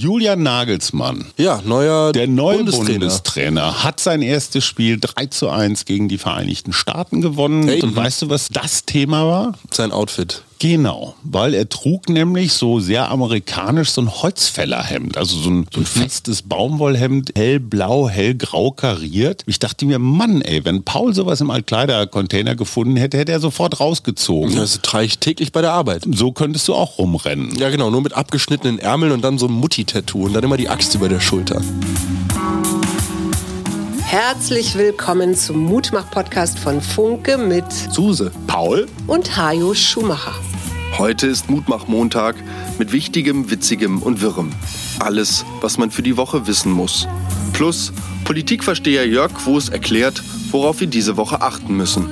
Julian Nagelsmann, Ja, neuer der neue Bundestrainer. Bundestrainer. hat sein erstes Spiel 3 zu 1 gegen die Vereinigten Staaten gewonnen. Hey. Und weißt du, was das Thema war? Sein Outfit. Genau, weil er trug nämlich so sehr amerikanisch so ein Holzfällerhemd, also so ein, so ein festes Baumwollhemd, hellblau, hellgrau kariert. Ich dachte mir, Mann, ey, wenn Paul sowas im Altkleidercontainer gefunden hätte, hätte er sofort rausgezogen. Das trage ich täglich bei der Arbeit. So könntest du auch rumrennen. Ja, genau, nur mit abgeschnittenen Ärmeln und dann so ein Mutti-Tattoo und dann immer die Axt über der Schulter. Herzlich willkommen zum Mutmach-Podcast von Funke mit Suse. Paul? und Hajo Schumacher. Heute ist Mutmach-Montag mit Wichtigem, Witzigem und Wirrem. Alles, was man für die Woche wissen muss. Plus Politikversteher Jörg Quos erklärt, worauf wir diese Woche achten müssen.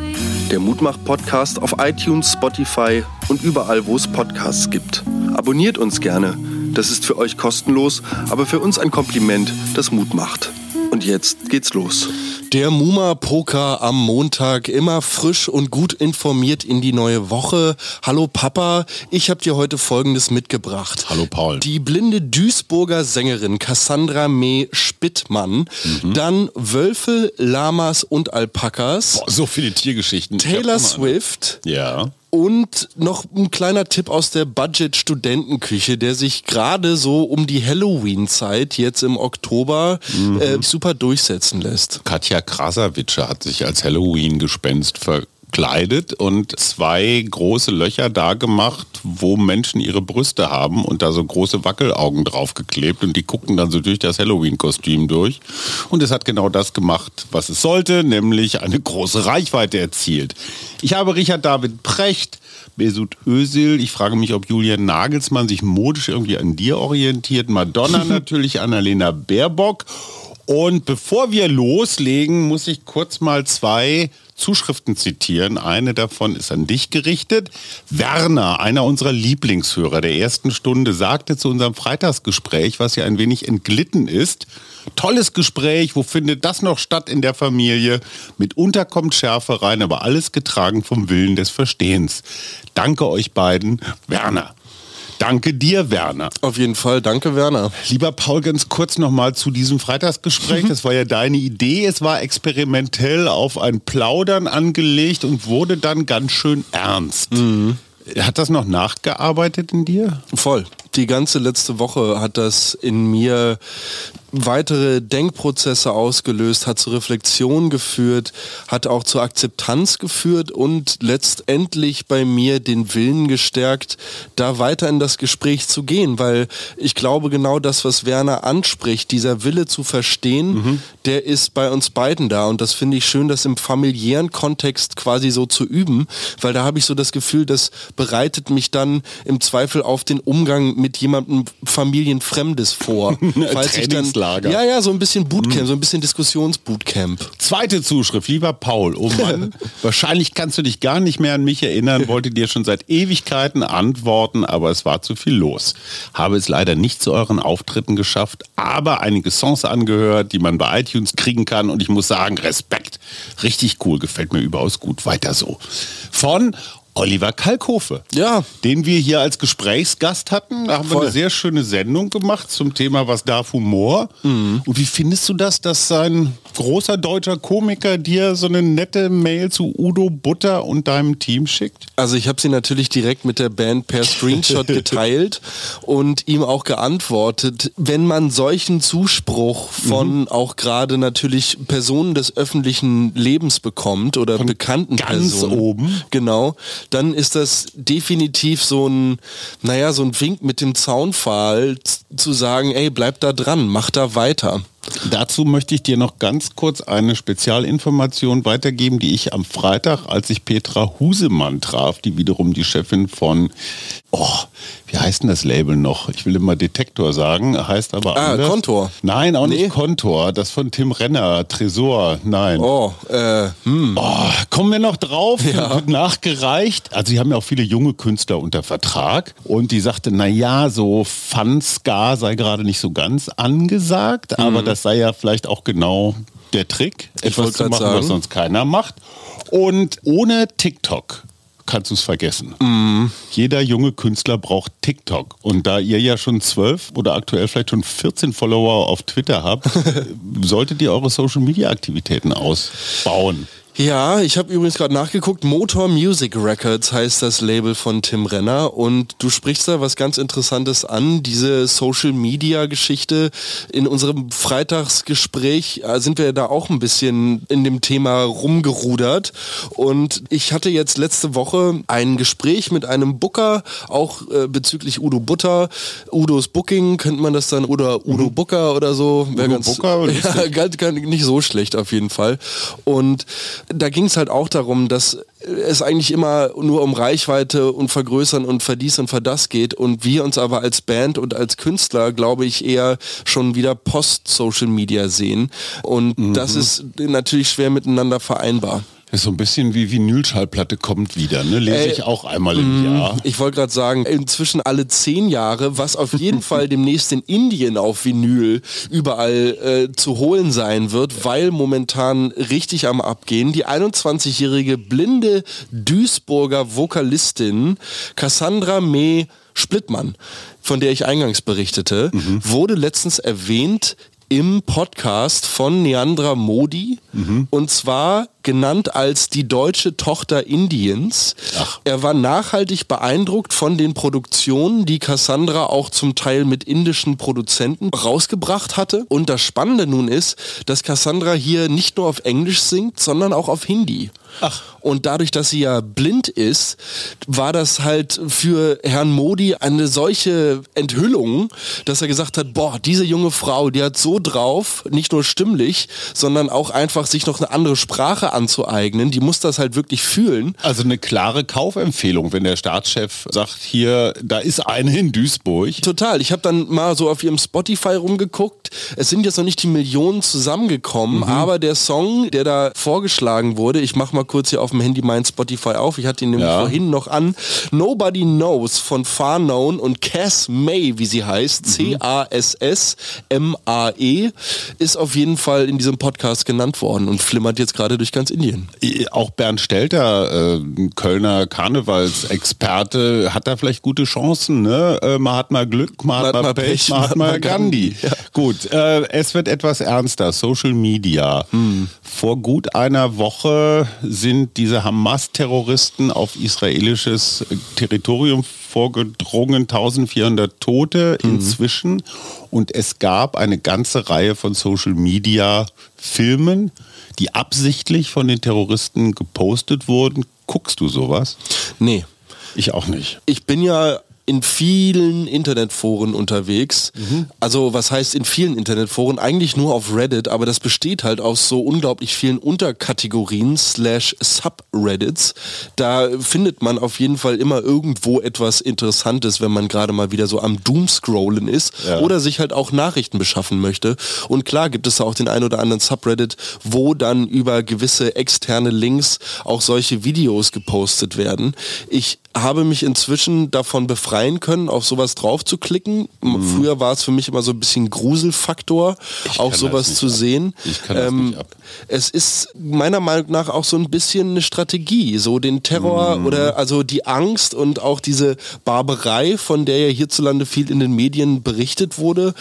Der Mutmach-Podcast auf iTunes, Spotify und überall, wo es Podcasts gibt. Abonniert uns gerne. Das ist für euch kostenlos, aber für uns ein Kompliment, das Mut macht. Und jetzt geht's los. Der Muma Poker am Montag, immer frisch und gut informiert in die neue Woche. Hallo Papa, ich habe dir heute Folgendes mitgebracht. Hallo Paul. Die blinde Duisburger Sängerin Cassandra Mee Spittmann, dann Wölfe, Lamas und Alpakas, Boah, so viele Tiergeschichten. Taylor immer- Swift Ja. Und noch ein kleiner Tipp aus der Budget-Studentenküche, der sich gerade so um die Halloween-Zeit jetzt im Oktober äh, super durchsetzen lässt. Katja Krasavitsche hat sich als Halloween-Gespenst verkleidet und zwei große Löcher da gemacht, wo Menschen ihre Brüste haben und da so große Wackelaugen draufgeklebt und die gucken dann so durch das Halloween-Kostüm durch. Und es hat genau das gemacht, was es sollte, nämlich eine große Reichweite erzielt. Ich habe Richard David Precht, Mesut Özil. Ich frage mich, ob Julian Nagelsmann sich modisch irgendwie an dir orientiert. Madonna natürlich, Annalena Baerbock. Und bevor wir loslegen, muss ich kurz mal zwei Zuschriften zitieren. Eine davon ist an dich gerichtet. Werner, einer unserer Lieblingshörer der ersten Stunde, sagte zu unserem Freitagsgespräch, was ja ein wenig entglitten ist, tolles Gespräch, wo findet das noch statt in der Familie? Mitunter kommt Schärfe rein, aber alles getragen vom Willen des Verstehens. Danke euch beiden, Werner. Danke dir, Werner. Auf jeden Fall, danke Werner. Lieber Paul, ganz kurz nochmal zu diesem Freitagsgespräch. Das war ja deine Idee. Es war experimentell auf ein Plaudern angelegt und wurde dann ganz schön ernst. Hat das noch nachgearbeitet in dir? Voll. Die ganze letzte Woche hat das in mir weitere Denkprozesse ausgelöst, hat zur Reflexion geführt, hat auch zur Akzeptanz geführt und letztendlich bei mir den Willen gestärkt, da weiter in das Gespräch zu gehen, weil ich glaube genau das, was Werner anspricht, dieser Wille zu verstehen, der ist bei uns beiden da. Und das finde ich schön, das im familiären Kontext quasi so zu üben, weil da habe ich so das Gefühl, das bereitet mich dann im Zweifel auf den Umgang mit jemandem Familienfremdes vor. Falls ich dann, Trainingslager. ja, ja, so ein bisschen Bootcamp, so ein bisschen Diskussionsbootcamp. Zweite Zuschrift, lieber Paul. Oh Mann, wahrscheinlich kannst du dich gar nicht mehr an mich erinnern, wollte dir schon seit Ewigkeiten antworten, aber es war zu viel los. Habe es leider nicht zu euren Auftritten geschafft, aber einige Songs angehört, die man bei iTunes kriegen kann und ich muss sagen, Respekt. Richtig cool, gefällt mir überaus gut. Weiter so. Von Oliver Kalkofe. Ja. Den wir hier als Gesprächsgast hatten. Da haben wir Voll. eine sehr schöne Sendung gemacht zum Thema Was darf Humor? Mhm. Und wie findest du das, dass ein großer deutscher Komiker dir so eine nette Mail zu Udo Butter und deinem Team schickt? Also ich habe sie natürlich direkt mit der Band per Screenshot geteilt und ihm auch geantwortet, wenn man solchen Zuspruch von auch gerade natürlich Personen des öffentlichen Lebens bekommt oder bekannten ganz Personen, oben? genau, dann ist das definitiv so ein, naja, so ein Wink mit dem Zaunpfahl zu sagen, ey, bleib da dran, mach da weiter. Dazu möchte ich dir noch ganz kurz eine Spezialinformation weitergeben, die ich am Freitag, als ich Petra Husemann traf, die wiederum die Chefin von, oh, wie heißt denn das Label noch? Ich will immer Detektor sagen, heißt aber Ah, anders. Kontor. Nein, auch Nee. nicht Kontor, das von Tim Renner, Tresor, nein. Oh, äh, hm. Oh, kommen wir noch drauf, wird nachgereicht. Also sie haben ja auch viele junge Künstler unter Vertrag und die sagte, na ja, so Fun-Ska sei gerade nicht so ganz angesagt, aber das sei ja vielleicht auch genau der Trick, etwas zu machen, sagen. was sonst keiner macht. Und ohne TikTok kannst du es vergessen. Mm. Jeder junge Künstler braucht TikTok. Und da ihr ja schon zwölf oder aktuell vielleicht schon 14 Follower auf Twitter habt, solltet ihr eure Social-Media-Aktivitäten ausbauen. Ja, ich habe übrigens gerade nachgeguckt. Motor Music Records heißt das Label von Tim Renner und du sprichst da was ganz Interessantes an. Diese Social Media Geschichte. In unserem Freitagsgespräch äh, sind wir da auch ein bisschen in dem Thema rumgerudert und ich hatte jetzt letzte Woche ein Gespräch mit einem Booker, auch äh, bezüglich Udo Butter. Udos Booking könnte man das dann oder Udo mhm. Booker oder so. Udo ganz, Booker? Ja, nicht so schlecht auf jeden Fall. Und da ging es halt auch darum, dass es eigentlich immer nur um Reichweite und Vergrößern und Verdies und Verdas geht und wir uns aber als Band und als Künstler, glaube ich, eher schon wieder Post-Social Media sehen. Und mhm. das ist natürlich schwer miteinander vereinbar. Das ist so ein bisschen wie Vinylschallplatte kommt wieder, ne? Lese äh, ich auch einmal im mm, Jahr. Ich wollte gerade sagen, inzwischen alle zehn Jahre, was auf jeden Fall demnächst in Indien auf Vinyl überall äh, zu holen sein wird, weil momentan richtig am Abgehen. Die 21-jährige blinde Duisburger Vokalistin Cassandra May Splittmann, von der ich eingangs berichtete, mhm. wurde letztens erwähnt im Podcast von Neandra Modi mhm. und zwar genannt als die deutsche Tochter Indiens. Ach. Er war nachhaltig beeindruckt von den Produktionen, die Cassandra auch zum Teil mit indischen Produzenten rausgebracht hatte. Und das Spannende nun ist, dass Cassandra hier nicht nur auf Englisch singt, sondern auch auf Hindi. Ach. Und dadurch, dass sie ja blind ist, war das halt für Herrn Modi eine solche Enthüllung, dass er gesagt hat, boah, diese junge Frau, die hat so drauf, nicht nur stimmlich, sondern auch einfach sich noch eine andere Sprache anzueignen. Die muss das halt wirklich fühlen. Also eine klare Kaufempfehlung, wenn der Staatschef sagt, hier, da ist eine in Duisburg. Total. Ich habe dann mal so auf ihrem Spotify rumgeguckt. Es sind jetzt noch nicht die Millionen zusammengekommen, mhm. aber der Song, der da vorgeschlagen wurde, ich mache mal kurz hier auf dem Handy mein Spotify auf. Ich hatte ihn nämlich ja. vorhin noch an. Nobody Knows von Far Known und Cass May, wie sie heißt, mhm. C-A-S-S-M-A-E, ist auf jeden Fall in diesem Podcast genannt worden und flimmert jetzt gerade durch ganz Indien. Auch Bernd Stelter, äh, Kölner Karnevalsexperte, hat da vielleicht gute Chancen. Ne? Äh, man hat mal Glück, man, man hat mal Pech, Pech, man hat mal Gandhi. Gandhi. Ja. Gut, äh, es wird etwas ernster. Social Media. Hm. Vor gut einer Woche sind diese Hamas-Terroristen auf israelisches Territorium vorgedrungen, 1400 Tote mhm. inzwischen. Und es gab eine ganze Reihe von Social-Media-Filmen, die absichtlich von den Terroristen gepostet wurden. Guckst du sowas? Nee. Ich auch nicht. Ich bin ja in vielen Internetforen unterwegs. Mhm. Also was heißt in vielen Internetforen? Eigentlich nur auf Reddit, aber das besteht halt aus so unglaublich vielen Unterkategorien slash Subreddits. Da findet man auf jeden Fall immer irgendwo etwas Interessantes, wenn man gerade mal wieder so am Doomscrollen ist ja. oder sich halt auch Nachrichten beschaffen möchte. Und klar gibt es da auch den ein oder anderen Subreddit, wo dann über gewisse externe Links auch solche Videos gepostet werden. Ich habe mich inzwischen davon befreien können, auf sowas drauf zu klicken. Mhm. Früher war es für mich immer so ein bisschen Gruselfaktor, auch sowas zu ab. sehen. Ich kann das ähm, nicht ab. Es ist meiner Meinung nach auch so ein bisschen eine Strategie, so den Terror mhm. oder also die Angst und auch diese Barbarei, von der ja hierzulande viel in den Medien berichtet wurde,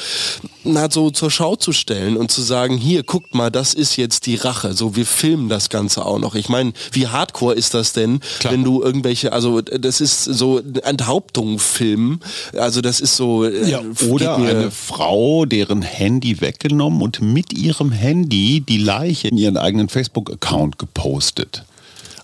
na, so zur Schau zu stellen und zu sagen, hier, guckt mal, das ist jetzt die Rache. So, wir filmen das Ganze auch noch. Ich meine, wie hardcore ist das denn, Klar. wenn du irgendwelche, also das ist so Enthauptung filmen. Also das ist so. Äh, ja, oder eine Frau, deren Handy weggenommen und mit ihrem Handy die Leiche in ihren eigenen Facebook-Account gepostet.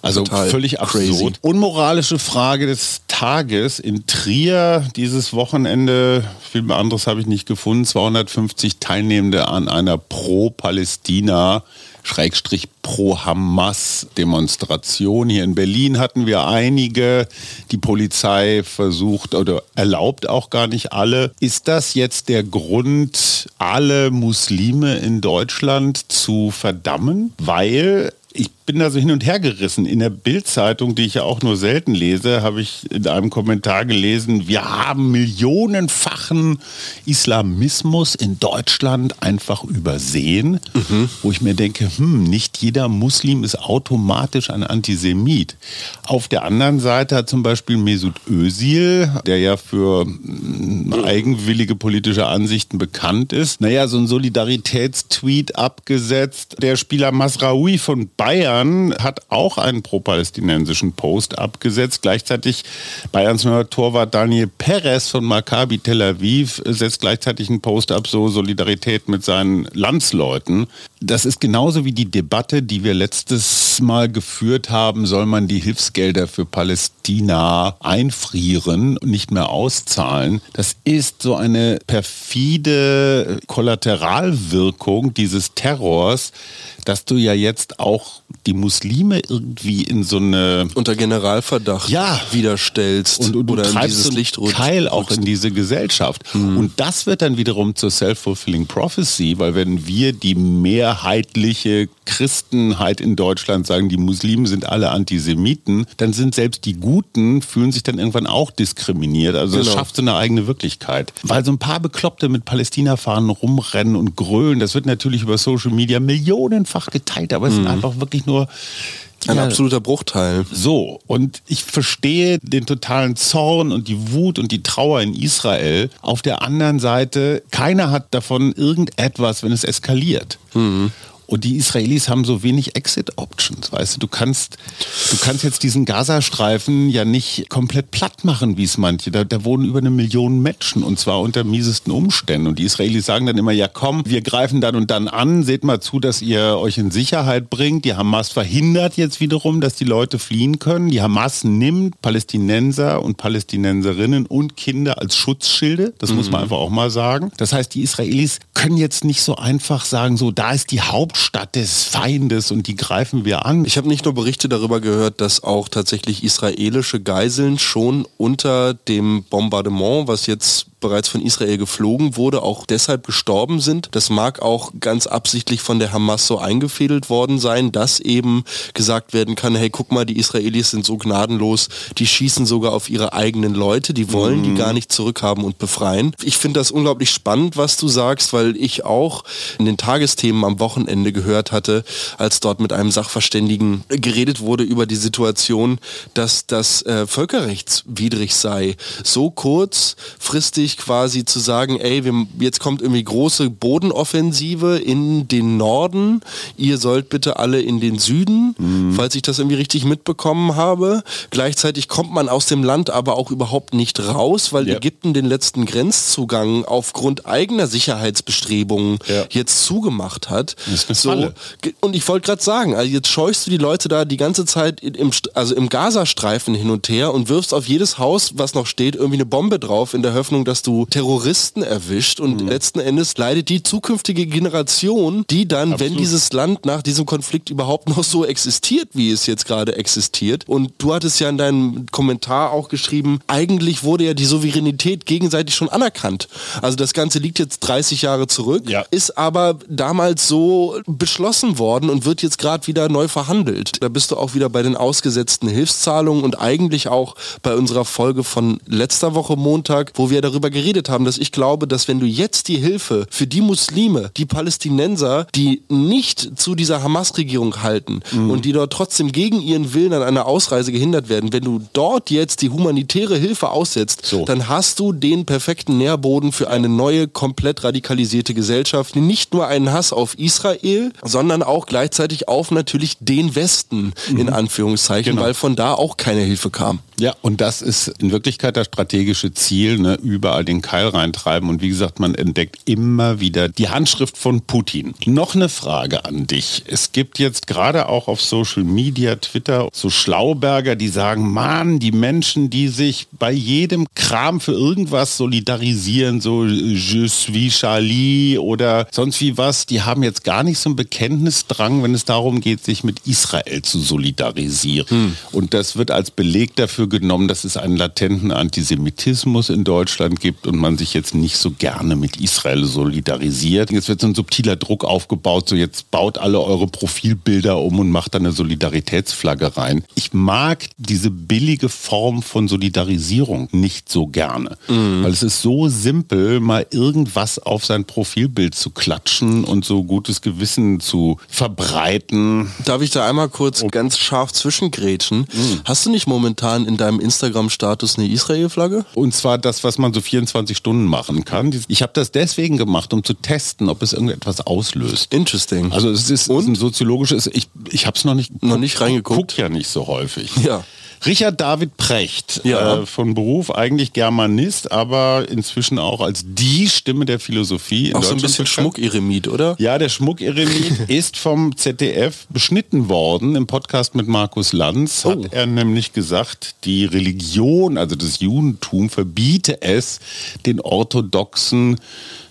Also Total völlig absurd. Crazy. Unmoralische Frage des Tages. In Trier dieses Wochenende, viel anderes habe ich nicht gefunden, 250 Teilnehmende an einer Pro-Palästina Schrägstrich Pro-Hamas-Demonstration. Hier in Berlin hatten wir einige. Die Polizei versucht oder erlaubt auch gar nicht alle. Ist das jetzt der Grund, alle Muslime in Deutschland zu verdammen? Weil ich bin da so hin und her gerissen. In der Bildzeitung, die ich ja auch nur selten lese, habe ich in einem Kommentar gelesen, wir haben millionenfachen Islamismus in Deutschland einfach übersehen, mhm. wo ich mir denke, hm, nicht jeder Muslim ist automatisch ein Antisemit. Auf der anderen Seite hat zum Beispiel Mesut Özil, der ja für hm, eigenwillige politische Ansichten bekannt ist, naja, so ein Solidaritätstweet abgesetzt. Der Spieler Masraoui von Bayern Bayern hat auch einen pro-palästinensischen Post abgesetzt. Gleichzeitig Bayerns neuer Torwart Daniel Perez von Maccabi Tel Aviv setzt gleichzeitig einen Post ab, so Solidarität mit seinen Landsleuten. Das ist genauso wie die Debatte, die wir letztes Mal geführt haben, soll man die Hilfsgelder für Palästina einfrieren und nicht mehr auszahlen. Das ist so eine perfide Kollateralwirkung dieses Terrors, dass du ja jetzt auch die Muslime irgendwie in so eine unter Generalverdacht ja. wiederstellst und, und oder du in dieses Licht Keil auch in diese Gesellschaft. Mhm. Und das wird dann wiederum zur self-fulfilling prophecy, weil wenn wir die mehrheitliche Christenheit in Deutschland sagen, die Muslimen sind alle Antisemiten, dann sind selbst die Guten, fühlen sich dann irgendwann auch diskriminiert. Also es genau. schafft so eine eigene Wirklichkeit. Weil so ein paar Bekloppte mit Palästina-Fahnen rumrennen und grölen, das wird natürlich über Social Media millionenfach geteilt, aber es mhm. sind einfach wirklich nur ein absoluter Bruchteil. So, und ich verstehe den totalen Zorn und die Wut und die Trauer in Israel. Auf der anderen Seite, keiner hat davon irgendetwas, wenn es eskaliert. Mhm. Und die Israelis haben so wenig Exit-Options, weißt du. Du kannst, du kannst jetzt diesen Gazastreifen ja nicht komplett platt machen, wie es manche. Da, da wohnen über eine Million Menschen und zwar unter miesesten Umständen. Und die Israelis sagen dann immer, ja komm, wir greifen dann und dann an, seht mal zu, dass ihr euch in Sicherheit bringt. Die Hamas verhindert jetzt wiederum, dass die Leute fliehen können. Die Hamas nimmt Palästinenser und Palästinenserinnen und Kinder als Schutzschilde. Das mhm. muss man einfach auch mal sagen. Das heißt, die Israelis können jetzt nicht so einfach sagen, so da ist die Haupt Hauptstadt des Feindes und die greifen wir an. Ich habe nicht nur Berichte darüber gehört, dass auch tatsächlich israelische Geiseln schon unter dem Bombardement, was jetzt bereits von Israel geflogen wurde, auch deshalb gestorben sind. Das mag auch ganz absichtlich von der Hamas so eingefädelt worden sein, dass eben gesagt werden kann, hey, guck mal, die Israelis sind so gnadenlos, die schießen sogar auf ihre eigenen Leute, die wollen mhm. die gar nicht zurückhaben und befreien. Ich finde das unglaublich spannend, was du sagst, weil ich auch in den Tagesthemen am Wochenende gehört hatte, als dort mit einem Sachverständigen geredet wurde über die Situation, dass das äh, völkerrechtswidrig sei, so kurzfristig sich quasi zu sagen, ey, wir, jetzt kommt irgendwie große Bodenoffensive in den Norden, ihr sollt bitte alle in den Süden, mhm. falls ich das irgendwie richtig mitbekommen habe. Gleichzeitig kommt man aus dem Land aber auch überhaupt nicht raus, weil ja. Ägypten den letzten Grenzzugang aufgrund eigener Sicherheitsbestrebungen ja. jetzt zugemacht hat. so, und ich wollte gerade sagen, also jetzt scheuchst du die Leute da die ganze Zeit im, also im Gazastreifen hin und her und wirfst auf jedes Haus, was noch steht, irgendwie eine Bombe drauf in der Hoffnung, dass du Terroristen erwischt und mhm. letzten Endes leidet die zukünftige Generation, die dann, Absolut. wenn dieses Land nach diesem Konflikt überhaupt noch so existiert, wie es jetzt gerade existiert, und du hattest ja in deinem Kommentar auch geschrieben, eigentlich wurde ja die Souveränität gegenseitig schon anerkannt. Also das Ganze liegt jetzt 30 Jahre zurück, ja. ist aber damals so beschlossen worden und wird jetzt gerade wieder neu verhandelt. Da bist du auch wieder bei den ausgesetzten Hilfszahlungen und eigentlich auch bei unserer Folge von letzter Woche Montag, wo wir darüber geredet haben, dass ich glaube, dass wenn du jetzt die Hilfe für die Muslime, die Palästinenser, die nicht zu dieser Hamas-Regierung halten mhm. und die dort trotzdem gegen ihren Willen an einer Ausreise gehindert werden, wenn du dort jetzt die humanitäre Hilfe aussetzt, so. dann hast du den perfekten Nährboden für eine neue, komplett radikalisierte Gesellschaft, die nicht nur einen Hass auf Israel, sondern auch gleichzeitig auf natürlich den Westen, mhm. in Anführungszeichen, genau. weil von da auch keine Hilfe kam. Ja, und das ist in Wirklichkeit das strategische Ziel, ne? überall den Keil reintreiben. Und wie gesagt, man entdeckt immer wieder die Handschrift von Putin. Noch eine Frage an dich. Es gibt jetzt gerade auch auf Social Media, Twitter, so Schlauberger, die sagen, Mann, die Menschen, die sich bei jedem Kram für irgendwas solidarisieren, so Je suis Charlie oder sonst wie was, die haben jetzt gar nicht so einen Bekenntnisdrang, wenn es darum geht, sich mit Israel zu solidarisieren. Hm. Und das wird als Beleg dafür genommen, dass es einen latenten Antisemitismus in Deutschland gibt und man sich jetzt nicht so gerne mit Israel solidarisiert. Jetzt wird so ein subtiler Druck aufgebaut, so jetzt baut alle eure Profilbilder um und macht da eine Solidaritätsflagge rein. Ich mag diese billige Form von Solidarisierung nicht so gerne, mhm. weil es ist so simpel, mal irgendwas auf sein Profilbild zu klatschen und so gutes Gewissen zu verbreiten. Darf ich da einmal kurz ganz scharf zwischengrätschen? Mhm. Hast du nicht momentan in deinem Instagram-Status eine Israel-Flagge? Und zwar das, was man so 24 Stunden machen kann. Ich habe das deswegen gemacht, um zu testen, ob es irgendetwas auslöst. Interesting. Also es ist, ist ein soziologisches, ich, ich habe es noch nicht, noch nicht reingeguckt. Guck ja nicht so häufig. Ja. Richard David Precht, ja. äh, von Beruf eigentlich Germanist, aber inzwischen auch als die Stimme der Philosophie. auch so ein bisschen Schmuckiremit, oder? Ja, der Schmuckiremit ist vom ZDF beschnitten worden im Podcast mit Markus Lanz. Oh. Hat er nämlich gesagt, die Religion, also das Judentum, verbiete es, den orthodoxen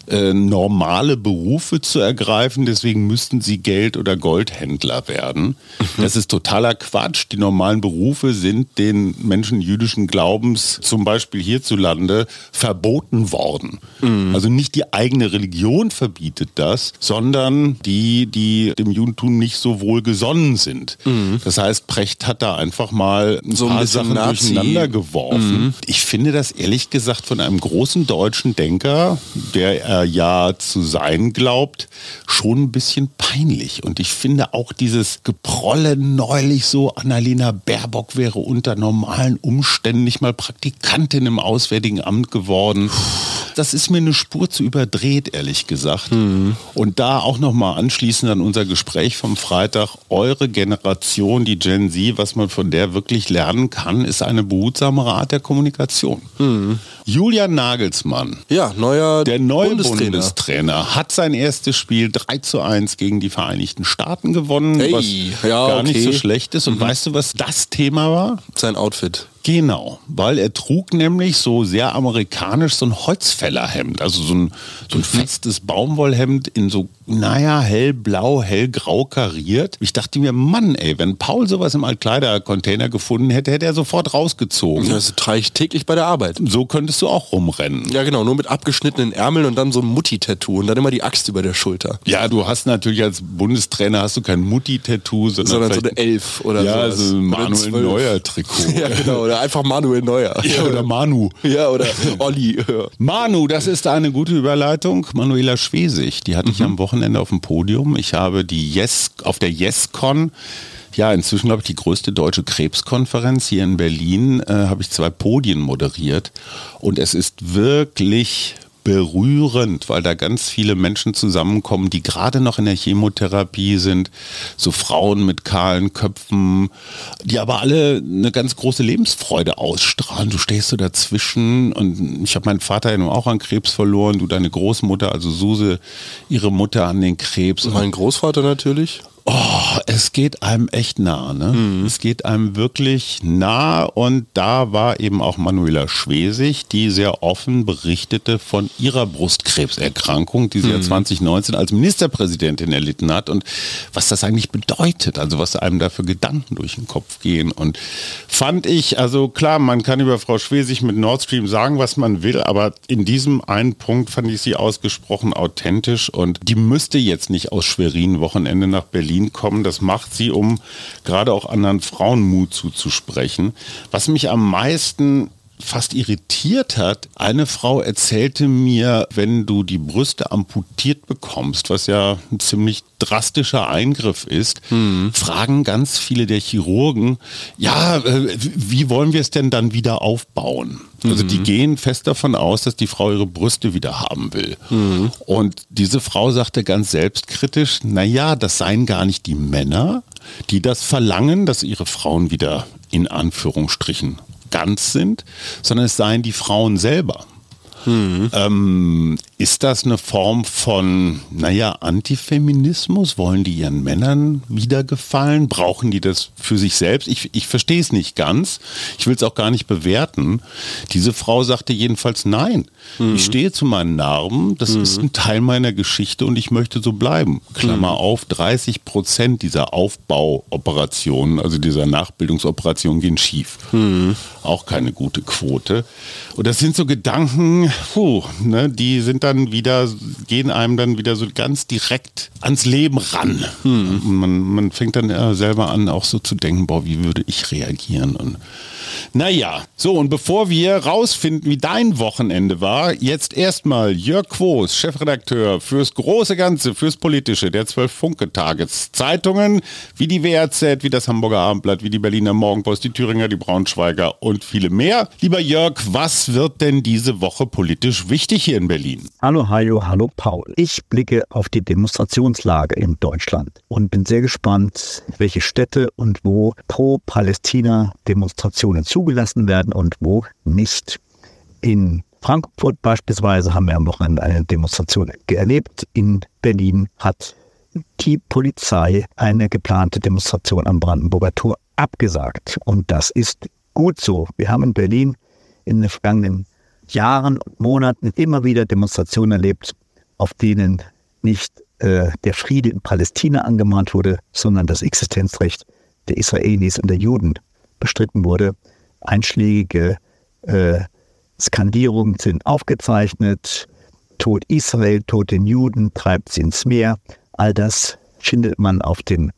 äh, normale Berufe zu ergreifen, deswegen müssten sie Geld- oder Goldhändler werden. Mhm. Das ist totaler Quatsch. Die normalen Berufe sind den Menschen jüdischen Glaubens, zum Beispiel hierzulande, verboten worden. Mhm. Also nicht die eigene Religion verbietet das, sondern die, die dem Judentum nicht so wohl gesonnen sind. Mhm. Das heißt, Precht hat da einfach mal ein so paar ein Sachen Nazi. durcheinander geworfen. Mhm. Ich finde das ehrlich gesagt von einem großen deutschen Denker, der er ja zu sein glaubt, schon ein bisschen peinlich. Und ich finde auch dieses Geprolle neulich so, Annalena Baerbock wäre unter normalen Umständen nicht mal Praktikantin im Auswärtigen Amt geworden. Das ist mir eine Spur zu überdreht, ehrlich gesagt. Mhm. Und da auch nochmal anschließend an unser Gespräch vom Freitag, eure Generation, die Gen Z, was man von der wirklich lernen kann, ist eine behutsamere Art der Kommunikation. Mhm. Julian Nagelsmann. Ja, neuer der neue Bundestrainer. Bundestrainer. hat sein erstes Spiel 3 zu 1 gegen die Vereinigten Staaten gewonnen, hey, was ja, gar okay. nicht so schlecht ist. Und mhm. weißt du, was das Thema war? Sein Outfit. Genau, weil er trug nämlich so sehr amerikanisch so ein Holzfällerhemd, also so ein, so ein mhm. festes Baumwollhemd in so, naja, hellblau, hellgrau kariert. Ich dachte mir, Mann, ey, wenn Paul sowas im Altkleidercontainer gefunden hätte, hätte er sofort rausgezogen. Das trage ich täglich bei der Arbeit. So könntest du auch rumrennen. Ja, genau, nur mit abgeschnittenen Ärmeln und dann so ein Mutti-Tattoo und dann immer die Axt über der Schulter. Ja, du hast natürlich als Bundestrainer hast du kein Mutti-Tattoo, sondern, sondern so eine Elf oder ja, sowas. so ein Manuel Neuer-Trikot. ja, genau oder einfach Manuel Neuer. Ja, oder Manu. Ja, oder Olli. Manu, das ist eine gute Überleitung. Manuela Schwesig, die hatte mhm. ich am Wochenende auf dem Podium. Ich habe die Yes, auf der YesCon ja, inzwischen glaube ich die größte deutsche Krebskonferenz hier in Berlin, äh, habe ich zwei Podien moderiert und es ist wirklich berührend, weil da ganz viele Menschen zusammenkommen, die gerade noch in der Chemotherapie sind, so Frauen mit kahlen Köpfen, die aber alle eine ganz große Lebensfreude ausstrahlen. Du stehst so dazwischen und ich habe meinen Vater ja nun auch an Krebs verloren, du deine Großmutter, also Suse, ihre Mutter an den Krebs. Mein Großvater natürlich. Oh, es geht einem echt nah, ne? Mhm. Es geht einem wirklich nah und da war eben auch Manuela Schwesig, die sehr offen berichtete von ihrer Brustkrebserkrankung, die sie mhm. ja 2019 als Ministerpräsidentin erlitten hat und was das eigentlich bedeutet, also was einem da für Gedanken durch den Kopf gehen und fand ich, also klar, man kann über Frau Schwesig mit Nord Stream sagen, was man will, aber in diesem einen Punkt fand ich sie ausgesprochen authentisch und die müsste jetzt nicht aus Schwerin Wochenende nach Berlin Berlin kommen. Das macht sie, um gerade auch anderen Frauen Mut zuzusprechen. Was mich am meisten fast irritiert hat. Eine Frau erzählte mir, wenn du die Brüste amputiert bekommst, was ja ein ziemlich drastischer Eingriff ist, mhm. fragen ganz viele der Chirurgen, ja, äh, wie wollen wir es denn dann wieder aufbauen? Also die mhm. gehen fest davon aus, dass die Frau ihre Brüste wieder haben will. Mhm. Und diese Frau sagte ganz selbstkritisch, naja, das seien gar nicht die Männer, die das verlangen, dass ihre Frauen wieder in Anführungsstrichen ganz sind, sondern es seien die Frauen selber. Mhm. Ähm, ist das eine Form von, naja, Antifeminismus? Wollen die ihren Männern wieder gefallen? Brauchen die das für sich selbst? Ich, ich verstehe es nicht ganz. Ich will es auch gar nicht bewerten. Diese Frau sagte jedenfalls nein. Mhm. Ich stehe zu meinen Narben. Das mhm. ist ein Teil meiner Geschichte und ich möchte so bleiben. Klammer mhm. auf, 30 Prozent dieser Aufbauoperationen, also dieser Nachbildungsoperationen gehen schief. Mhm. Auch keine gute Quote. Und das sind so Gedanken, puh, ne, die sind dann wieder, gehen einem dann wieder so ganz direkt ans Leben ran. Hm. Man, man fängt dann ja selber an, auch so zu denken, boah, wie würde ich reagieren? Und naja, so und bevor wir rausfinden, wie dein Wochenende war, jetzt erstmal Jörg Quos, Chefredakteur fürs große Ganze, fürs Politische der zwölf Funke-Tageszeitungen, wie die WRZ, wie das Hamburger Abendblatt, wie die Berliner Morgenpost, die Thüringer, die Braunschweiger und viele mehr. Lieber Jörg, was wird denn diese Woche politisch wichtig hier in Berlin? Hallo Hajo, hallo Paul. Ich blicke auf die Demonstrationslage in Deutschland und bin sehr gespannt, welche Städte und wo pro Palästina Demonstrationen zugelassen werden und wo nicht. In Frankfurt beispielsweise haben wir am Wochenende eine Demonstration erlebt. In Berlin hat die Polizei eine geplante Demonstration am Brandenburger Tor abgesagt. Und das ist gut so. Wir haben in Berlin in den vergangenen Jahren und Monaten immer wieder Demonstrationen erlebt, auf denen nicht äh, der Friede in Palästina angemahnt wurde, sondern das Existenzrecht der Israelis und der Juden bestritten wurde einschlägige äh, Skandierungen sind aufgezeichnet. Tod Israel, Tod den Juden, treibt sie ins Meer. All das findet man auf den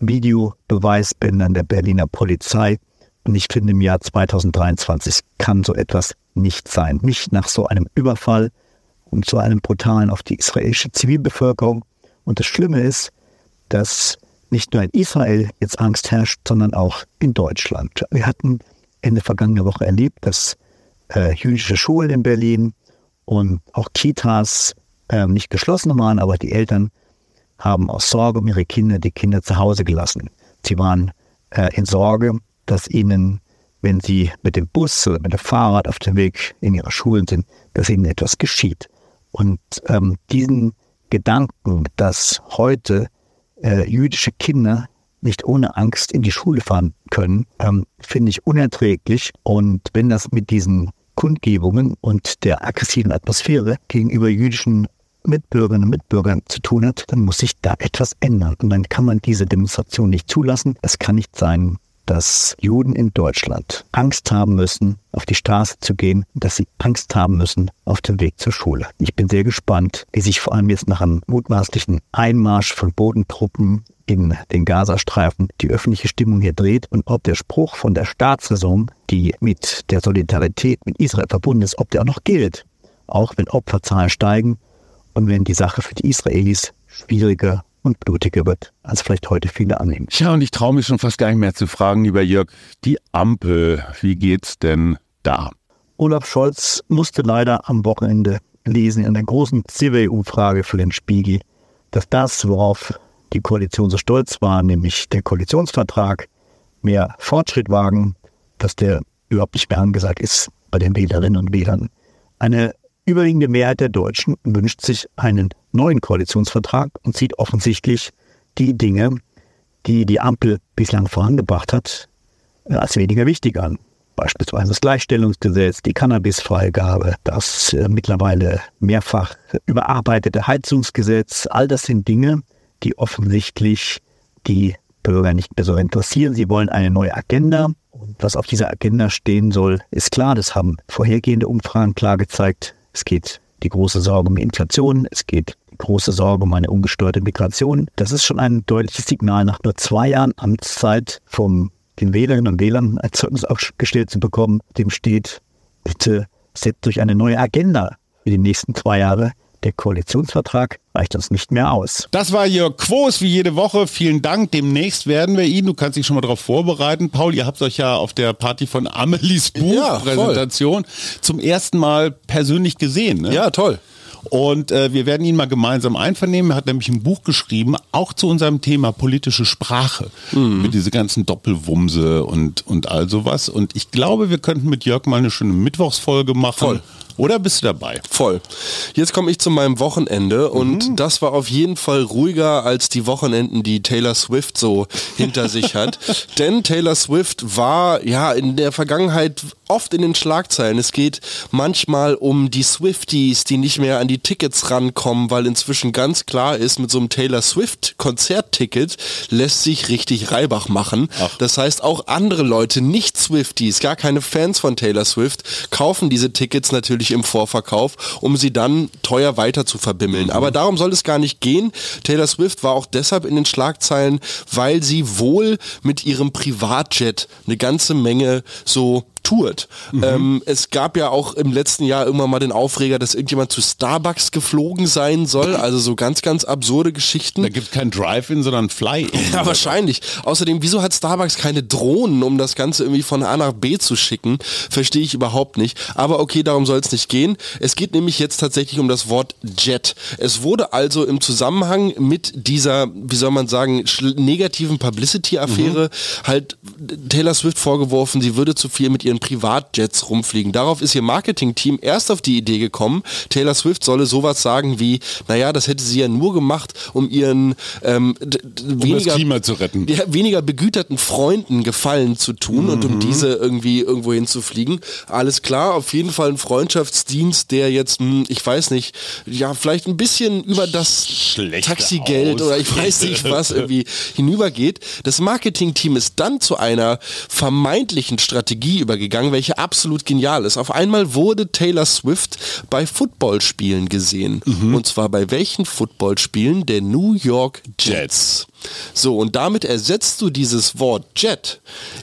Videobeweisbändern der Berliner Polizei. Und ich finde, im Jahr 2023 kann so etwas nicht sein. Nicht nach so einem Überfall und so einem brutalen auf die israelische Zivilbevölkerung. Und das Schlimme ist, dass nicht nur in Israel jetzt Angst herrscht, sondern auch in Deutschland. Wir hatten Ende vergangener Woche erlebt, dass äh, jüdische Schulen in Berlin und auch Kitas äh, nicht geschlossen waren, aber die Eltern haben aus Sorge um ihre Kinder die Kinder zu Hause gelassen. Sie waren äh, in Sorge, dass ihnen, wenn sie mit dem Bus oder mit dem Fahrrad auf dem Weg in ihre Schulen sind, dass ihnen etwas geschieht. Und ähm, diesen Gedanken, dass heute äh, jüdische Kinder nicht ohne Angst in die Schule fahren können, ähm, finde ich unerträglich. Und wenn das mit diesen Kundgebungen und der aggressiven Atmosphäre gegenüber jüdischen Mitbürgerinnen und Mitbürgern zu tun hat, dann muss sich da etwas ändern. Und dann kann man diese Demonstration nicht zulassen. Es kann nicht sein, dass Juden in Deutschland Angst haben müssen, auf die Straße zu gehen, dass sie Angst haben müssen auf dem Weg zur Schule. Ich bin sehr gespannt, wie sich vor allem jetzt nach einem mutmaßlichen Einmarsch von Bodentruppen in den Gazastreifen die öffentliche Stimmung hier dreht und ob der Spruch von der Staatsräson, die mit der Solidarität mit Israel verbunden ist, ob der auch noch gilt. Auch wenn Opferzahlen steigen und wenn die Sache für die Israelis schwieriger und blutiger wird, als vielleicht heute viele annehmen. Ja, und ich traue mich schon fast gar nicht mehr zu fragen, lieber Jörg, die Ampel, wie geht's denn da? Olaf Scholz musste leider am Wochenende lesen in der großen CWU-Frage für den Spiegel, dass das, worauf die Koalition so stolz war, nämlich der Koalitionsvertrag, mehr Fortschritt wagen, dass der überhaupt nicht mehr angesagt ist bei den Wählerinnen und Wählern. Eine überwiegende Mehrheit der Deutschen wünscht sich einen neuen Koalitionsvertrag und sieht offensichtlich die Dinge, die die Ampel bislang vorangebracht hat, als weniger wichtig an. Beispielsweise das Gleichstellungsgesetz, die Cannabisfreigabe, das äh, mittlerweile mehrfach überarbeitete Heizungsgesetz, all das sind Dinge, die offensichtlich die Bürger nicht mehr so interessieren. Sie wollen eine neue Agenda. Und was auf dieser Agenda stehen soll, ist klar. Das haben vorhergehende Umfragen klar gezeigt. Es geht die große Sorge um Inflation. Es geht die große Sorge um eine ungesteuerte Migration. Das ist schon ein deutliches Signal nach nur zwei Jahren Amtszeit vom den Wählerinnen und Wählern ein Zeugnis aufgestellt zu bekommen, dem steht, bitte setzt durch eine neue Agenda für die nächsten zwei Jahre der Koalitionsvertrag reicht uns nicht mehr aus. Das war Jörg Quos wie jede Woche. Vielen Dank. Demnächst werden wir ihn, du kannst dich schon mal darauf vorbereiten. Paul, ihr habt euch ja auf der Party von Amelies Buchpräsentation ja, zum ersten Mal persönlich gesehen. Ne? Ja, toll. Und äh, wir werden ihn mal gemeinsam einvernehmen. Er hat nämlich ein Buch geschrieben, auch zu unserem Thema politische Sprache. Mhm. Mit diese ganzen Doppelwumse und, und all sowas. Und ich glaube, wir könnten mit Jörg mal eine schöne Mittwochsfolge machen. Voll. Oder bist du dabei? Voll. Jetzt komme ich zu meinem Wochenende und mhm. das war auf jeden Fall ruhiger als die Wochenenden, die Taylor Swift so hinter sich hat. Denn Taylor Swift war ja in der Vergangenheit oft in den Schlagzeilen. Es geht manchmal um die Swifties, die nicht mehr an die Tickets rankommen, weil inzwischen ganz klar ist, mit so einem Taylor Swift Konzertticket lässt sich richtig Reibach machen. Ach. Das heißt, auch andere Leute, nicht Swifties, gar keine Fans von Taylor Swift, kaufen diese Tickets natürlich günstig im Vorverkauf, um sie dann teuer weiter zu verbimmeln. Mhm. Aber darum soll es gar nicht gehen. Taylor Swift war auch deshalb in den Schlagzeilen, weil sie wohl mit ihrem Privatjet eine ganze Menge so tourt. Mhm. Ähm, es gab ja auch im letzten Jahr irgendwann mal den Aufreger, dass irgendjemand zu Starbucks geflogen sein soll. Also so ganz, ganz absurde Geschichten. Da gibt es kein Drive-In, sondern Fly-In. Ja, wahrscheinlich. Außerdem, wieso hat Starbucks keine Drohnen, um das Ganze irgendwie von A nach B zu schicken? Verstehe ich überhaupt nicht. Aber okay, darum soll es nicht gehen. Es geht nämlich jetzt tatsächlich um das Wort Jet. Es wurde also im Zusammenhang mit dieser, wie soll man sagen, negativen Publicity-Affäre mhm. halt Taylor Swift vorgeworfen, sie würde zu viel mit ihren Privatjets rumfliegen. Darauf ist ihr Marketingteam erst auf die Idee gekommen, Taylor Swift solle sowas sagen wie, naja, das hätte sie ja nur gemacht, um ihren ähm, um weniger, Klima zu retten. Ja, weniger begüterten Freunden Gefallen zu tun mhm. und um mhm. diese irgendwie irgendwo hinzufliegen. Alles klar, auf jeden Fall ein Freundschaftsdienst, der jetzt, hm, ich weiß nicht, ja, vielleicht ein bisschen über das Schlechte Taxigeld oder ich weiß nicht was irgendwie hinübergeht. Das Marketingteam ist dann zu einer vermeintlichen Strategie über gegangen, welche absolut genial ist. Auf einmal wurde Taylor Swift bei Footballspielen gesehen. Mhm. Und zwar bei welchen Footballspielen? Der New York Jets. So, und damit ersetzt du dieses Wort Jet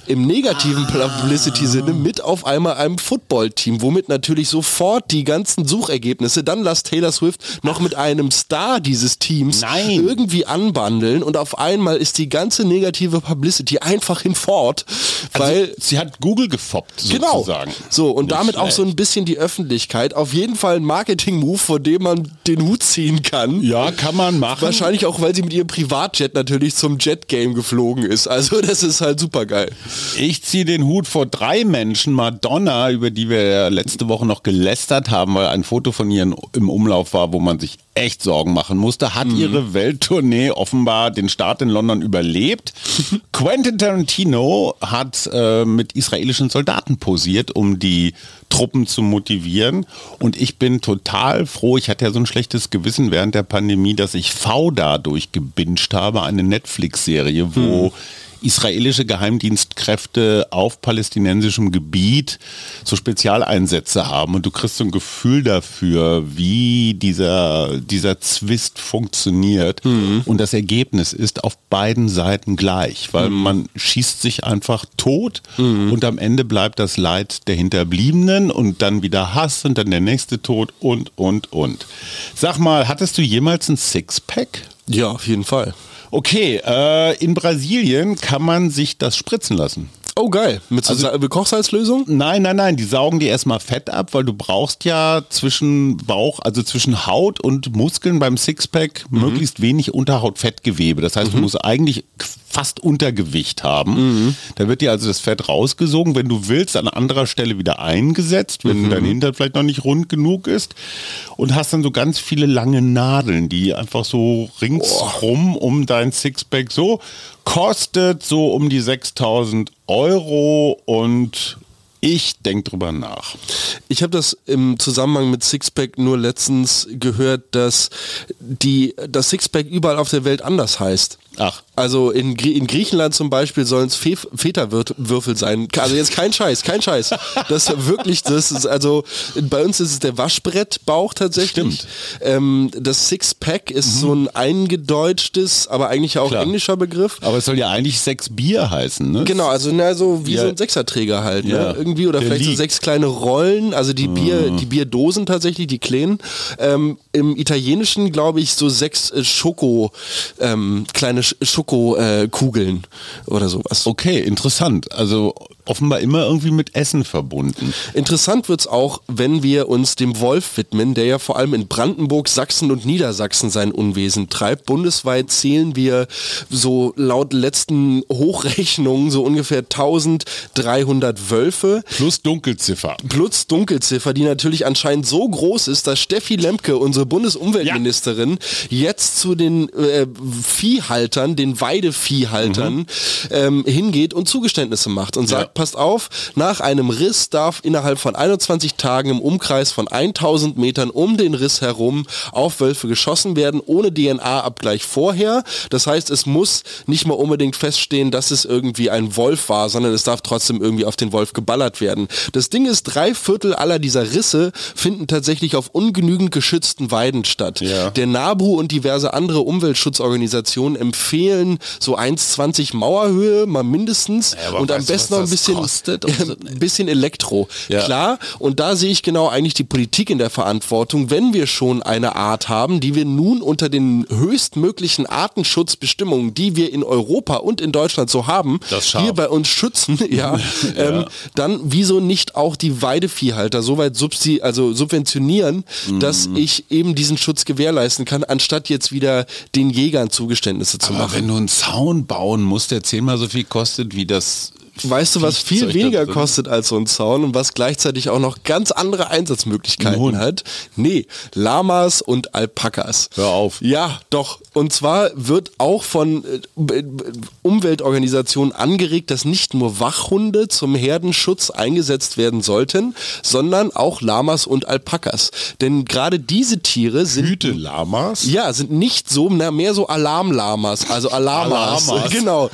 im negativen ah. Publicity-Sinne mit auf einmal einem Football-Team, womit natürlich sofort die ganzen Suchergebnisse, dann lass Taylor Swift noch mit einem Star dieses Teams Nein. irgendwie anbandeln und auf einmal ist die ganze negative Publicity einfach hinfort, also weil... sie hat Google gefoppt, genau. sozusagen. Genau. So, und Nicht damit schlecht. auch so ein bisschen die Öffentlichkeit. Auf jeden Fall ein Marketing-Move, von dem man den Hut ziehen kann. Ja, kann man machen. Wahrscheinlich auch, weil sie mit ihrem Privatjet natürlich natürlich zum Jet-Game geflogen ist. Also das ist halt super geil. Ich ziehe den Hut vor drei Menschen. Madonna, über die wir letzte Woche noch gelästert haben, weil ein Foto von ihr im Umlauf war, wo man sich echt Sorgen machen musste, hat mhm. ihre Welttournee offenbar den Start in London überlebt. Quentin Tarantino hat äh, mit israelischen Soldaten posiert, um die Truppen zu motivieren. Und ich bin total froh, ich hatte ja so ein schlechtes Gewissen während der Pandemie, dass ich V dadurch gebinged habe, eine Netflix-Serie, wo mhm israelische Geheimdienstkräfte auf palästinensischem Gebiet so Spezialeinsätze haben und du kriegst so ein Gefühl dafür, wie dieser, dieser Zwist funktioniert. Mhm. Und das Ergebnis ist auf beiden Seiten gleich, weil mhm. man schießt sich einfach tot mhm. und am Ende bleibt das Leid der Hinterbliebenen und dann wieder Hass und dann der nächste Tod und, und, und. Sag mal, hattest du jemals ein Sixpack? Ja, auf jeden Fall. Okay, äh, in Brasilien kann man sich das spritzen lassen. Oh geil, mit so also, Kochsalzlösung? Nein, nein, nein, die saugen dir erstmal Fett ab, weil du brauchst ja zwischen Bauch, also zwischen Haut und Muskeln beim Sixpack mhm. möglichst wenig Unterhautfettgewebe. Das heißt, mhm. du musst eigentlich fast Untergewicht haben. Mhm. Da wird dir also das Fett rausgesogen, wenn du willst, an anderer Stelle wieder eingesetzt, wenn mhm. dein Hintern vielleicht noch nicht rund genug ist und hast dann so ganz viele lange Nadeln, die einfach so ringsrum oh. um dein Sixpack so kostet so um die 6000 Euro und ich denke drüber nach. Ich habe das im Zusammenhang mit Sixpack nur letztens gehört, dass die, das Sixpack überall auf der Welt anders heißt. Ach. Also in, in Griechenland zum Beispiel sollen es Fe Feta-Würfel sein. Also jetzt kein Scheiß, kein Scheiß. Das ist wirklich, das ist also, bei uns ist es der Waschbrettbauch tatsächlich. Stimmt. Ähm, das Six-Pack ist mhm. so ein eingedeutschtes, aber eigentlich auch Klar. englischer Begriff. Aber es soll ja eigentlich sechs Bier heißen, ne? Genau, also na, so wie ja. so ein Sechserträger halt, ne? Ja. Irgendwie oder der vielleicht liegt. so sechs kleine Rollen, also die Bier, mhm. die Bierdosen tatsächlich, die kleinen. Ähm, Im Italienischen glaube ich so sechs äh, Schoko, ähm, kleine Schokokugeln äh, oder sowas. Okay, interessant. Also offenbar immer irgendwie mit Essen verbunden. Interessant wird es auch, wenn wir uns dem Wolf widmen, der ja vor allem in Brandenburg, Sachsen und Niedersachsen sein Unwesen treibt. Bundesweit zählen wir so laut letzten Hochrechnungen so ungefähr 1300 Wölfe. Plus Dunkelziffer. Plus Dunkelziffer, die natürlich anscheinend so groß ist, dass Steffi Lemke, unsere Bundesumweltministerin, ja. jetzt zu den äh, Viehhaltern, den Weideviehhaltern, mhm. ähm, hingeht und Zugeständnisse macht und sagt, passt auf, nach einem Riss darf innerhalb von 21 Tagen im Umkreis von 1000 Metern um den Riss herum auf Wölfe geschossen werden, ohne DNA-Abgleich vorher. Das heißt, es muss nicht mal unbedingt feststehen, dass es irgendwie ein Wolf war, sondern es darf trotzdem irgendwie auf den Wolf geballert werden. Das Ding ist, drei Viertel aller dieser Risse finden tatsächlich auf ungenügend geschützten Weiden statt. Ja. Der NABU und diverse andere Umweltschutzorganisationen empfehlen so 1,20 Mauerhöhe mal mindestens aber und am besten noch ein das bisschen, kostet und so? ein bisschen Elektro. Ja. Klar, und da sehe ich genau eigentlich die Politik in der Verantwortung, wenn wir schon eine Art haben, die wir nun unter den höchstmöglichen Artenschutzbestimmungen, die wir in Europa und in Deutschland so haben, hier bei uns schützen, ja, Ähm, dann wieso nicht auch die Weideviehhalter so weit subsi also subventionieren, dass Mhm. ich eben diesen Schutz gewährleisten kann, anstatt jetzt wieder den Jägern Zugeständnisse zu Aber machen. wenn du einen Zaun bauen musst, der zehnmal so viel kostet wie das. Weißt du, was viel weniger kostet als so ein Zaun und was gleichzeitig auch noch ganz andere Einsatzmöglichkeiten hat? Nee, Lamas und Alpakas. Hör auf. Ja, doch. Und zwar wird auch von äh, Umweltorganisationen angeregt, dass nicht nur Wachhunde zum Herdenschutz eingesetzt werden sollten, sondern auch Lamas und Alpakas. Denn gerade diese Tiere sind Hüte-Lamas? ja, sind nicht so, na, mehr so Alarmlamas, also Alarmas. Alarmas. Genau.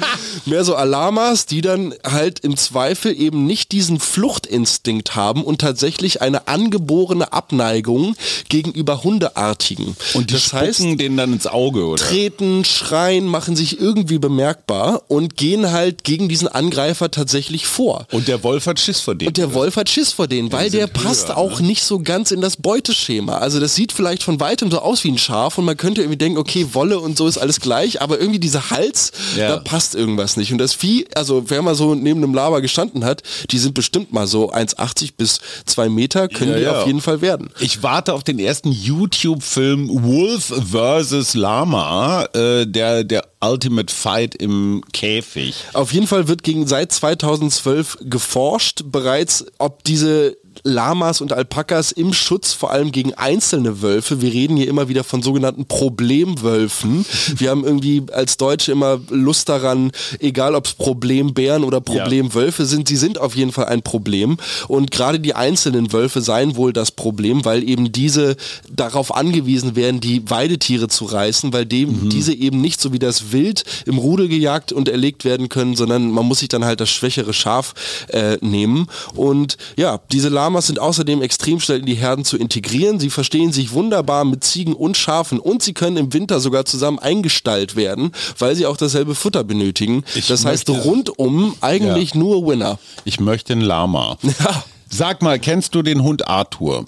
Mehr so Alarmas, die dann halt im Zweifel eben nicht diesen Fluchtinstinkt haben und tatsächlich eine angeborene Abneigung gegenüber Hundeartigen. Und die das spucken heißt, denen dann ins Auge, oder? treten, schreien, machen sich irgendwie bemerkbar und gehen halt gegen diesen Angreifer tatsächlich vor. Und der Wolf hat Schiss vor denen. Und der Wolf hat Schiss vor denen, weil der passt höher, auch nicht so ganz in das Beuteschema. Also das sieht vielleicht von weitem so aus wie ein Schaf und man könnte irgendwie denken, okay, Wolle und so ist alles gleich, aber irgendwie dieser Hals, Ja. da passt irgendwas nicht. Und das Vieh, also wer mal so neben einem Laber gestanden hat, die sind bestimmt mal so 1,80 bis 2 Meter, können Ja, die ja. auf jeden Fall werden. Ich warte auf den ersten YouTube-Film Wolf vs. Lama, äh, der, der Ultimate Fight im Käfig. Auf jeden Fall wird gegen seit 2012 geforscht bereits, ob diese Lamas und Alpakas im Schutz vor allem gegen einzelne Wölfe. Wir reden hier immer wieder von sogenannten Problemwölfen. Wir haben irgendwie als Deutsche immer Lust daran, egal ob es Problembären oder Problemwölfe sind, sie sind auf jeden Fall ein Problem. Und gerade die einzelnen Wölfe seien wohl das Problem, weil eben diese darauf angewiesen werden, die Weidetiere zu reißen, weil dem, diese eben nicht so wie das Wild im Rudel gejagt und erlegt werden können, sondern man muss sich dann halt das schwächere Schaf äh, nehmen. Und ja, diese Lamas sind außerdem extrem schnell in die Herden zu integrieren. Sie verstehen sich wunderbar mit Ziegen und Schafen und sie können im Winter sogar zusammen eingestallt werden, weil sie auch dasselbe Futter benötigen. Ich das heißt rundum eigentlich nur Winner. Ich möchte einen Lama. Ja. Sag mal, kennst du den Hund Arthur?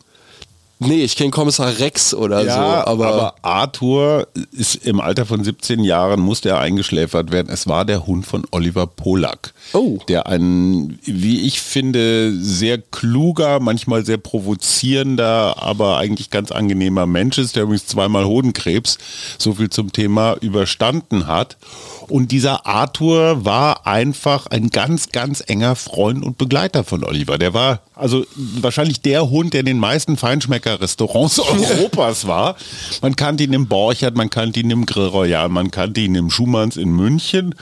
Nee, ich kenne Kommissar Rex oder Ja, so, aber, aber Arthur ist im Alter von 17 Jahren, musste er eingeschläfert werden. Es war der Hund von Oliver Polak. Oh. Der ein, wie ich finde, sehr kluger, manchmal sehr provozierender, aber eigentlich ganz angenehmer Mensch ist, der übrigens zweimal Hodenkrebs, so viel zum Thema, überstanden hat. Und dieser Arthur war einfach ein ganz, ganz enger Freund und Begleiter von Oliver. Der war also wahrscheinlich der Hund, der in den meisten Feinschmecker-Restaurants Europas war. Man kannte ihn im Borchert, man kannte ihn im Grill Royal, man kannte ihn im Schumanns in München.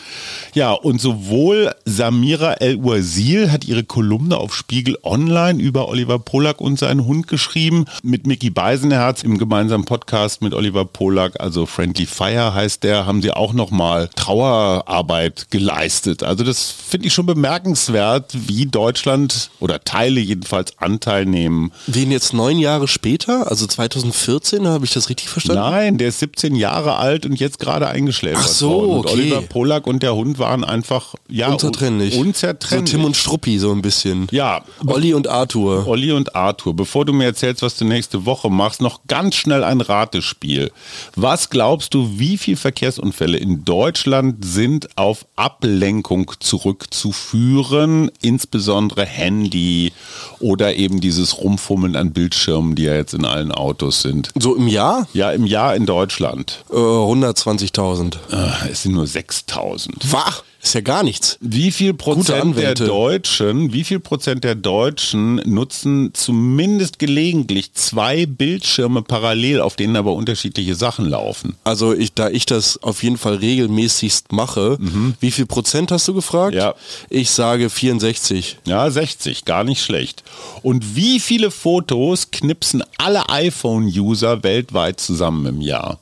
Ja, und sowohl Samira El-Uazil hat ihre Kolumne auf Spiegel Online über Oliver Polak und seinen Hund geschrieben, mit Mickey Beisenherz im gemeinsamen Podcast mit Oliver Polak, also Friendly Fire heißt der, haben sie auch nochmal Trauerarbeit geleistet. Also das finde ich schon bemerkenswert, wie Deutschland oder Teile jedenfalls Anteil nehmen. wen jetzt neun Jahre später, also 2014, habe ich das richtig verstanden? Nein, der ist 17 Jahre alt und jetzt gerade eingeschläfert Ach so, worden. Und okay. Oliver Polak und der Hund waren einfach ja, Unzertrennlich. Unzertrennlich. So Tim und Struppi so ein bisschen. ja, Olli und Arthur. Olli und Arthur, bevor du mir erzählst, was du nächste Woche machst, noch ganz schnell ein Ratespiel. Was glaubst du, wie viele Verkehrsunfälle in Deutschland sind auf Ablenkung zurückzuführen, insbesondere Handy oder eben dieses Rumfummeln an Bildschirmen, die ja jetzt in allen Autos sind? So im Jahr? Ja, im Jahr in Deutschland. Äh, 120.000. Äh, es sind nur 6000. Wach! Ist ja gar nichts. Wie viel Prozent der. Deutschen, wie viel Prozent der Deutschen nutzen zumindest gelegentlich zwei Bildschirme parallel, auf denen aber unterschiedliche Sachen laufen? Also ich, da ich das auf jeden Fall regelmäßigst mache, wie viel Prozent hast du gefragt? Ja. Ich sage 64. Ja, 60, gar nicht schlecht. Und wie viele Fotos knipsen alle iPhone-User weltweit zusammen im Jahr?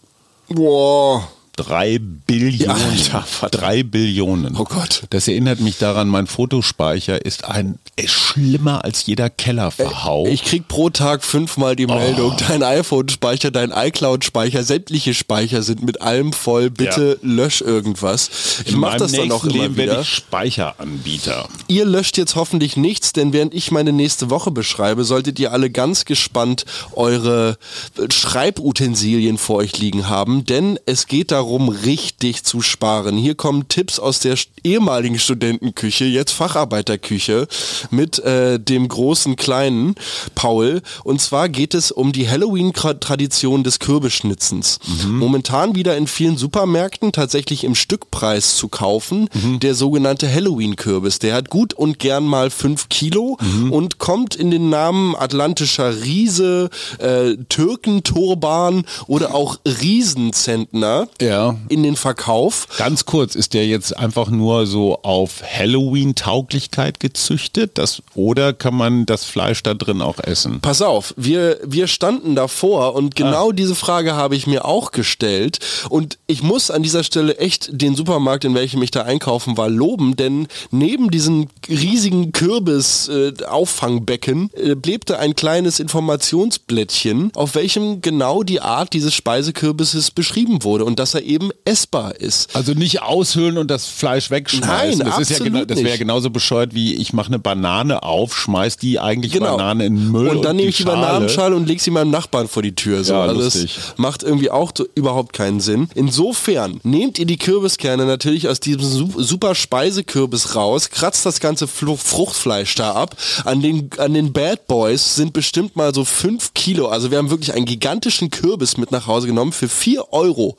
Boah. Drei Billionen. Ja. Drei Billionen. Oh Gott. Das erinnert mich daran, mein Fotospeicher ist ein ist schlimmer als jeder Kellerverhau. Ich krieg pro Tag fünfmal die Meldung, dein iPhone-Speicher, dein iCloud-Speicher, sämtliche Speicher sind mit allem voll, bitte lösch irgendwas. Ich In mach das dann auch immer Leben wieder. ich Speicheranbieter. Ihr löscht jetzt hoffentlich nichts, denn während ich meine nächste Woche beschreibe, solltet ihr alle ganz gespannt eure äh, Schreibutensilien vor euch liegen haben, denn es geht darum, richtig zu sparen. Hier kommen Tipps aus der ehemaligen Studentenküche, jetzt Facharbeiterküche, mit äh, dem großen kleinen Paul. Und zwar geht es um die Halloween-Tradition des Kürbisschnitzens. Momentan wieder in vielen Supermärkten tatsächlich im Stückpreis zu kaufen, der sogenannte Halloween-Kürbis. Der hat gut und gern mal 5 Kilo und kommt in den Namen atlantischer Riese, äh, Türkenturban oder auch Riesenzentner Ja. In den Verkauf. Ganz kurz, ist der jetzt einfach nur so auf Halloween-Tauglichkeit gezüchtet? Das, oder kann man das Fleisch da drin auch essen? Pass auf, wir, wir standen davor und genau diese Frage habe ich mir auch gestellt. Und ich muss an dieser Stelle echt den Supermarkt, in welchem ich da einkaufen war, loben, denn neben diesem riesigen Kürbis-Auffangbecken äh, klebte ein kleines Informationsblättchen, auf welchem genau die Art dieses Speisekürbisses beschrieben wurde und dass er eben essbar ist. Also nicht aushöhlen und das Fleisch wegschmeißen. Nein, das ist ja genau, das wäre genauso bescheuert wie ich mache eine Banane auf, schmeiß die eigentliche Banane in den Müll Genau. Und dann nehme ich die Schale- Bananenschale und lege sie meinem Nachbarn vor die Tür. So. Ja, also lustig. das macht irgendwie auch überhaupt keinen Sinn. Insofern nehmt ihr die Kürbiskerne natürlich aus diesem su- super Speisekürbis raus, kratzt das ganze Fruchtfleisch da ab. An den, an den Bad Boys sind bestimmt mal so 5 Kilo. Also wir haben wirklich einen gigantischen Kürbis mit nach Hause genommen für 4 Euro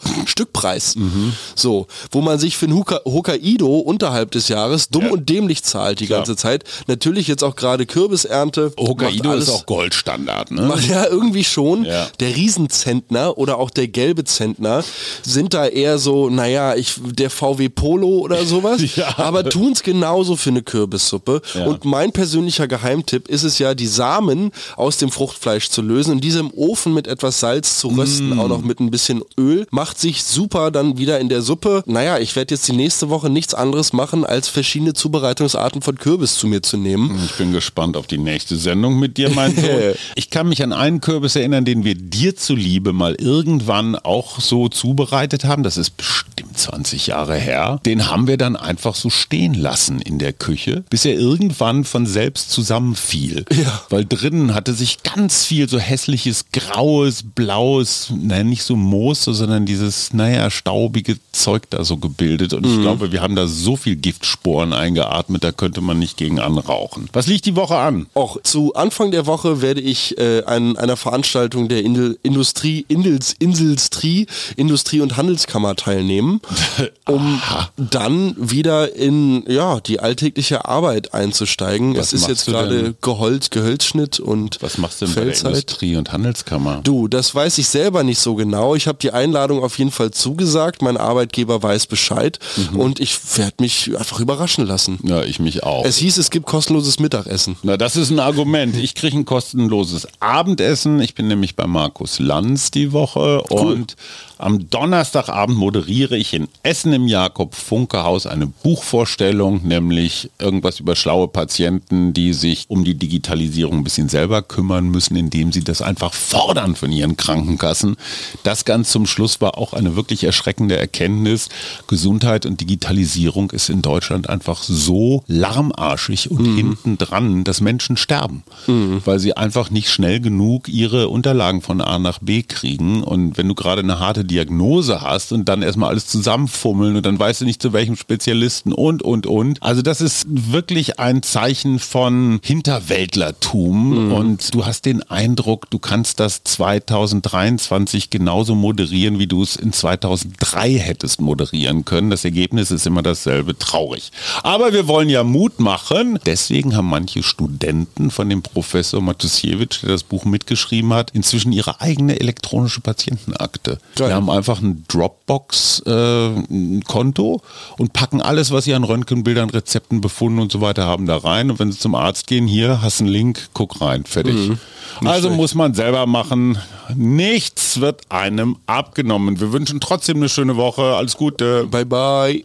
Stückpreis. Mhm. So, wo man sich für ein Hoka Hokkaido unterhalb des Jahres dumm Ja. und dämlich zahlt die Klar. ganze Zeit. Natürlich jetzt auch gerade Kürbisernte. Hokkaido alles- ist auch Goldstandard, ne? Macht ja irgendwie schon. Ja. Der Riesenzentner oder auch der gelbe Zentner sind da eher so, naja, ich, der VW Polo oder sowas, Ja. aber tun's genauso für eine Kürbissuppe. Ja. Und mein persönlicher Geheimtipp ist es ja, die Samen aus dem Fruchtfleisch zu lösen und diese im Ofen mit etwas Salz zu rösten, Mm. auch noch mit ein bisschen Öl. Macht sich super dann wieder in der Suppe. Naja, ich werde jetzt die nächste Woche nichts anderes machen, als verschiedene Zubereitungsarten von Kürbis zu mir zu nehmen. Ich bin gespannt auf die nächste Sendung mit dir, mein Sohn. Ich kann mich an einen Kürbis erinnern, den wir dir zuliebe mal irgendwann auch so zubereitet haben. Das ist bestimmt 20 Jahre her. Den haben wir dann einfach so stehen lassen in der Küche, bis er irgendwann von selbst zusammenfiel. Ja. Weil drinnen hatte sich ganz viel so hässliches, graues, blaues, nein, nicht so Moos, sondern dieses, naja, staubige Zeug da so gebildet. Und ich glaube, wir haben da so viel Giftsporen eingeatmet, da könnte man nicht gegen anrauchen. Was liegt die Woche an? Auch zu Anfang der Woche werde ich äh, an einer Veranstaltung der Indel, Industrie, Indels, Inselstrie, Industrie- und Handelskammer teilnehmen, um dann wieder in ja, die alltägliche Arbeit einzusteigen. Was es ist jetzt gerade? Gehölz, Gehölzschnitt und Was machst du denn bei der Feldzeit. Industrie- und Handelskammer? Du, das weiß ich selber nicht so genau. Ich habe die Einladung auf jeden Fall zugesagt. Mein Arbeitgeber weiß Bescheid Mhm. und ich werde mich einfach überraschen lassen. Ja, ich mich auch. Es hieß, es gibt kostenloses Mittagessen. Na, das ist ein Argument. Ich kriege ein kostenloses Abendessen. Ich bin nämlich bei Markus Lanz die Woche und am Donnerstagabend moderiere ich in Essen im Jakob Funke Haus eine Buchvorstellung, nämlich irgendwas über schlaue Patienten, die sich um die Digitalisierung ein bisschen selber kümmern müssen, indem sie das einfach fordern von ihren Krankenkassen. Das ganz zum Schluss war auch eine wirklich erschreckende Erkenntnis. Gesundheit und Digitalisierung ist in Deutschland einfach so lahmarschig und hinten dran, dass Menschen sterben, weil sie einfach nicht schnell genug ihre Unterlagen von A nach B kriegen. Und wenn du gerade eine harte Diagnose hast und dann erstmal alles zusammenfummeln und dann weißt du nicht zu welchem Spezialisten und, und, und. Also das ist wirklich ein Zeichen von Hinterwäldlertum mhm. und du hast den Eindruck, du kannst das 2023 genauso moderieren, wie du es in 2003 hättest moderieren können. Das Ergebnis ist immer dasselbe, traurig. Aber wir wollen ja Mut machen. Deswegen haben manche Studenten von dem Professor Matusiewicz, der das Buch mitgeschrieben hat, inzwischen ihre eigene elektronische Patientenakte. Geil. Haben einfach ein Dropbox-Konto äh, und packen alles, was sie an Röntgenbildern, Rezepten, Befunden und so weiter haben, da rein. Und wenn sie zum Arzt gehen, hier hast du einen Link, guck rein, fertig. Mhm. Also schlecht. muss man selber machen. Nichts wird einem abgenommen. Wir wünschen trotzdem eine schöne Woche. Alles Gute. Bye bye.